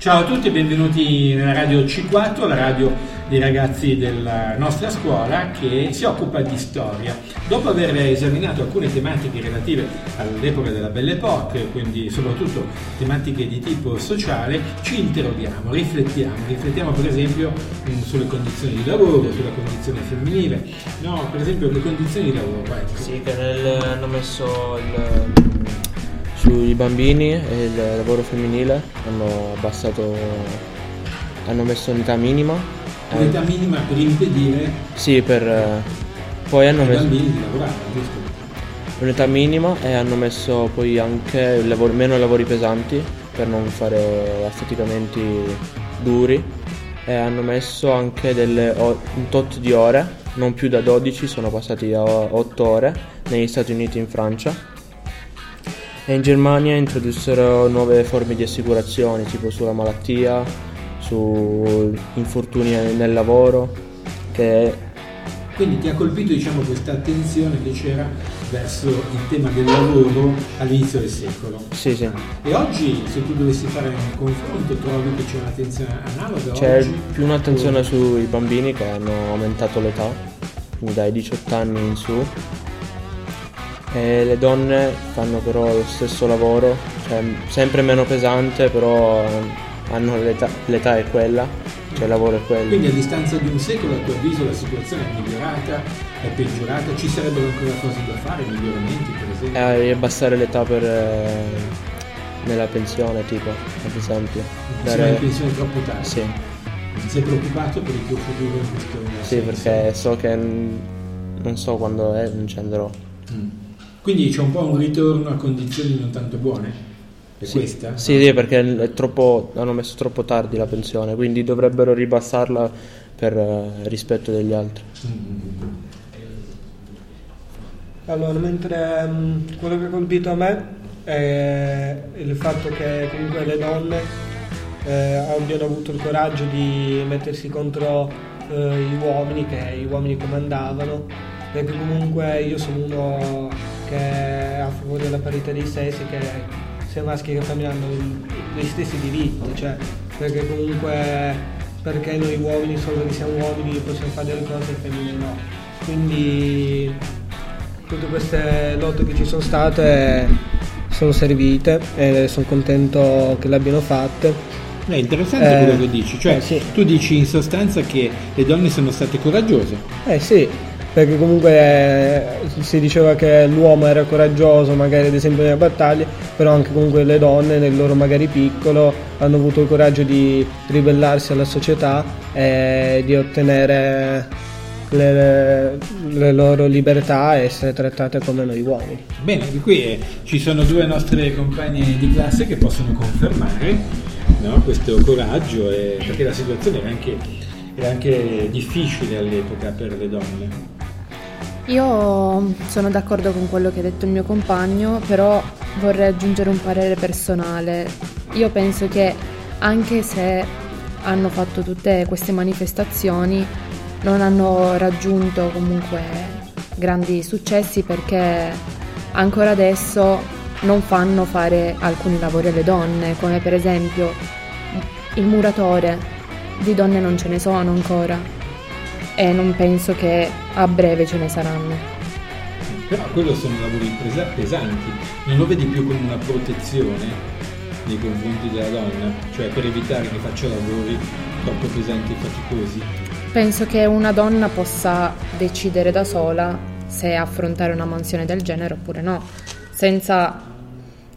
Ciao a tutti e benvenuti nella radio C4, la radio dei ragazzi della nostra scuola che si occupa di storia. Dopo aver esaminato alcune tematiche relative all'epoca della Belle Époque, quindi soprattutto tematiche di tipo sociale, ci interroghiamo, riflettiamo. Riflettiamo per esempio mm, sulle condizioni di lavoro, sulla condizione femminile, no, per esempio le condizioni di lavoro. Ecco. Sì, che nel, hanno messo il sui bambini e il lavoro femminile hanno abbassato, hanno messo unità minima. Unità minima per impedire Sì, per... Poi hanno messo bambini di lavorare, giusto? unità minima e hanno messo poi anche lavori- meno lavori pesanti per non fare affaticamenti duri e hanno messo anche delle un tot di ore, non più da 12, sono passati a 8 ore negli Stati Uniti e in Francia. E in Germania introdussero nuove forme di assicurazioni, tipo sulla malattia, su infortuni nel lavoro, che Quindi ti ha colpito diciamo, questa attenzione che c'era verso il tema del lavoro all'inizio del secolo. sì, sì, E oggi, se tu dovessi fare un confronto, trovi che c'è un'attenzione analoga C'è oggi? più un'attenzione sui bambini che hanno aumentato l'età, quindi dai 18 anni in su. E le donne fanno però lo stesso lavoro, cioè sempre meno pesante, però hanno l'età, l'età è quella, cioè il lavoro è quello. Quindi a distanza di un secolo, a tuo avviso, la situazione è migliorata, è peggiorata? Ci sarebbero ancora cose da fare, miglioramenti per esempio? E riabbassare l'età per eh, nella pensione, tipo, ad esempio. Va in pensione troppo tardi? Sì, Sei preoccupato per il tuo futuro in questo sì, senso? perché so che non so quando è, non ci andrò. Mm. Quindi c'è un po' un ritorno a condizioni non tanto buone? È questa? Sì, sì, perché è troppo, hanno messo troppo tardi la pensione, quindi dovrebbero ribassarla per eh, rispetto degli altri. Mm. Allora, mentre mh, quello che ha colpito a me è il fatto che comunque le donne eh, abbiano avuto il coraggio di mettersi contro eh, gli uomini, che gli uomini comandavano, perché comunque io sono uno che è a favore della parità dei sessi, che sia maschi che femmine hanno gli stessi diritti, cioè, perché comunque perché noi uomini, solo che siamo uomini, possiamo fare delle cose e femmine no. Quindi tutte queste lotte che ci sono state sono servite e sono contento che le abbiano fatte. È interessante Eh, quello che dici, cioè eh, sì. tu dici in sostanza che le donne sono state coraggiose. Eh sì, perché comunque eh, si diceva che l'uomo era coraggioso magari ad esempio nelle battaglie, però anche comunque le donne nel loro magari piccolo hanno avuto il coraggio di ribellarsi alla società e di ottenere le, le loro libertà e essere trattate come noi uomini. Bene, di qui eh, ci sono due nostre compagne di classe che possono confermare no, questo coraggio, e- perché la situazione era anche, era anche difficile all'epoca per le donne. Io sono d'accordo con quello che ha detto il mio compagno, però vorrei aggiungere un parere personale. Io penso che anche se hanno fatto tutte queste manifestazioni, non hanno raggiunto comunque grandi successi perché ancora adesso non fanno fare alcuni lavori alle donne, come per esempio il muratore. Di donne non ce ne sono ancora e non penso che a breve ce ne saranno. Però quello sono lavori pesa- pesanti, non lo vedi più come una protezione nei confronti della donna, cioè per evitare che faccia lavori troppo pesanti e faticosi. Penso che una donna possa decidere da sola se affrontare una mansione del genere oppure no, senza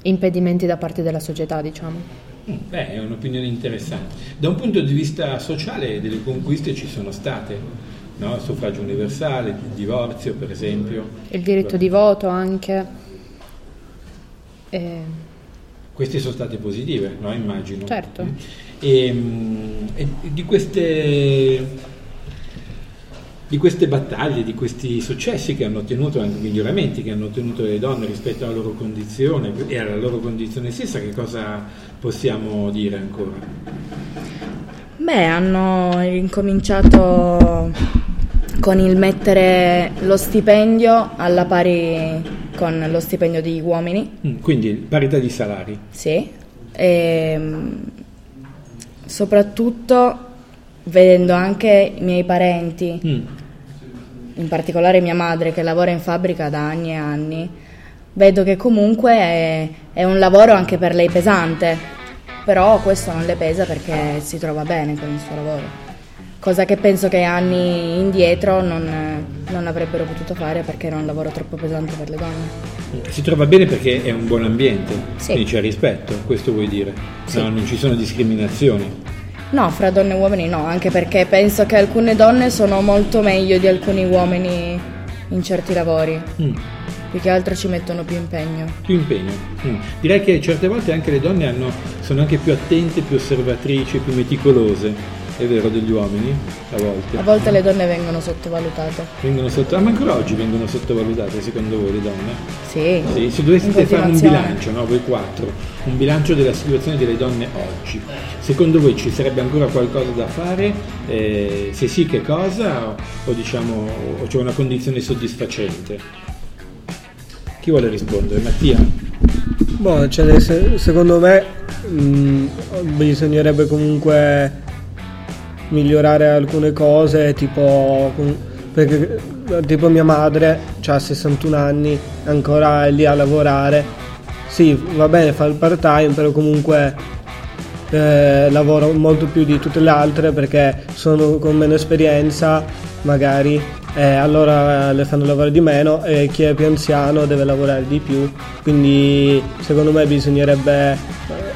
impedimenti da parte della società, diciamo. Mm, Beh, è un'opinione interessante. Da un punto di vista sociale delle conquiste ci sono state, no? il suffragio universale, il divorzio per esempio. Il diritto di voto anche. E- Queste sono state positive, no? immagino. Certo. E, mm, e di queste di queste battaglie, di questi successi che hanno ottenuto, anche miglioramenti che hanno ottenuto le donne rispetto alla loro condizione e alla loro condizione stessa, che cosa possiamo dire ancora? Beh, hanno incominciato con il mettere lo stipendio alla pari con lo stipendio degli uomini, Mm, Quindi parità di salari. sì, e, soprattutto vedendo anche i miei parenti, Mm. in particolare mia madre che lavora in fabbrica da anni e anni, vedo che comunque è, è un lavoro anche per lei pesante, però questo non le pesa perché si trova bene con il suo lavoro. Cosa che penso che anni indietro non, non avrebbero potuto fare perché era un lavoro troppo pesante per le donne. Si trova bene perché è un buon ambiente, Sì. quindi c'è rispetto, questo vuoi dire? Sì. No, non ci sono discriminazioni. No, fra donne e uomini no, anche perché penso che alcune donne sono molto meglio di alcuni uomini in certi lavori, Mm. più che altro ci mettono più impegno. Più impegno. Mm. Direi che certe volte anche le donne hanno- sono anche più attente, più osservatrici, più meticolose. È vero degli uomini? A volte. A volte le donne vengono sottovalutate. Vengono sotto... ah, ma ancora oggi vengono sottovalutate secondo voi le donne? Sì, Sì, se doveste fare un bilancio, no, voi quattro, un bilancio della situazione delle donne oggi, secondo voi ci sarebbe ancora qualcosa da fare? Eh, se sì, che cosa? O, o diciamo, o c'è una condizione soddisfacente? Chi vuole rispondere? Mattia? Boh, cioè, se- secondo me mh, bisognerebbe comunque migliorare alcune cose, tipo, perché, tipo mia madre ha 61 anni, ancora è lì a lavorare. Sì, va bene, fa il part time, però comunque eh, lavora molto più di tutte le altre perché sono con meno esperienza, magari, e allora le fanno lavorare di meno e chi è più anziano deve lavorare di più. Quindi secondo me bisognerebbe eh,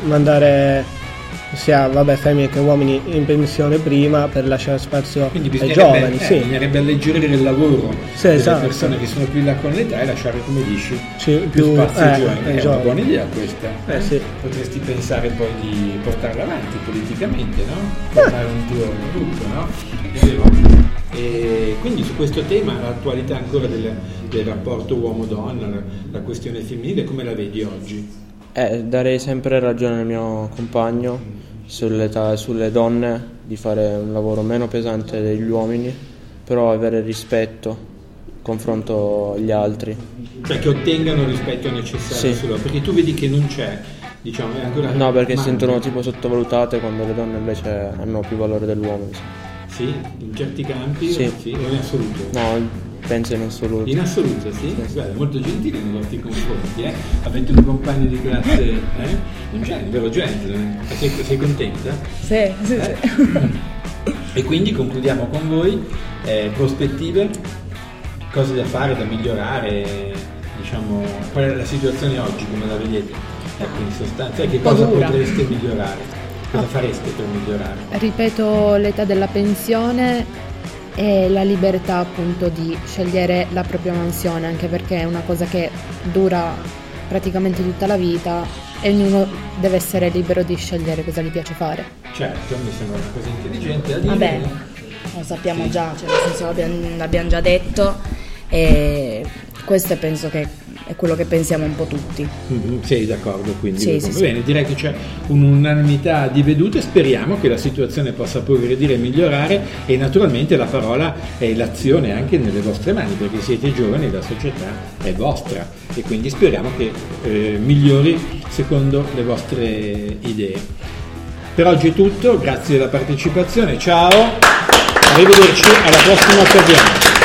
mandare sia vabbè, femmine che uomini in pensione prima per lasciare spazio ai giovani. eh, sì. bisognerebbe alleggerire il lavoro Sì, delle esatto. persone che sono più in là con l'età e lasciare, come dici, Sì, più, più- spazio ai eh, giovani. ai È una buona idea questa. Eh, sì. Potresti pensare poi di portarla avanti politicamente, no? Formare un tuo gruppo, no? È. E quindi su questo tema, l'attualità ancora del, del rapporto uomo-donna, la, la questione femminile, come la vedi oggi? Eh, darei sempre ragione al mio compagno sulle donne di fare un lavoro meno pesante degli uomini, però avere rispetto confronto agli altri. Cioè che ottengano il rispetto necessario Sì. sulla... Perché tu vedi che non c'è, diciamo, è ancora... No, perché si sentono tipo sottovalutate quando le donne invece hanno più valore dell'uomo. sì. Sì, in certi campi, Sì. o in assoluto? No, penso in assoluto. In assoluto, sì? Guarda, molto gentile nei vostri confronti, eh? Avete un compagno di classe, eh? Un genere, un vero gentleman. Ma Sei, sei contenta? Sì, sì, Eh? sì. E quindi concludiamo con voi, eh, prospettive, cose da fare, da migliorare, diciamo, qual è la situazione oggi, come la vedete? Ecco, in sostanza, che cosa dura. potreste migliorare? Cosa fareste per migliorare? Ripeto l'età della pensione e la libertà appunto di scegliere la propria mansione, anche perché è una cosa che dura praticamente tutta la vita e ognuno deve essere libero di scegliere cosa gli piace fare. Certo, mi sembra una cosa intelligente da dire. Vabbè, lo sappiamo già, cioè nel senso l'abbiamo, l'abbiamo già detto e questo è, penso che è quello che pensiamo un po' tutti. Mhm, Sei d'accordo quindi? Sì, sì, sì. bene, direi che c'è un'unanimità di vedute, speriamo che la situazione possa progredire e migliorare e naturalmente la parola è l'azione anche nelle vostre mani perché siete giovani e la società è vostra e quindi speriamo che eh, migliori secondo le vostre idee. Per oggi è tutto, grazie della partecipazione, ciao, arrivederci alla prossima occasione.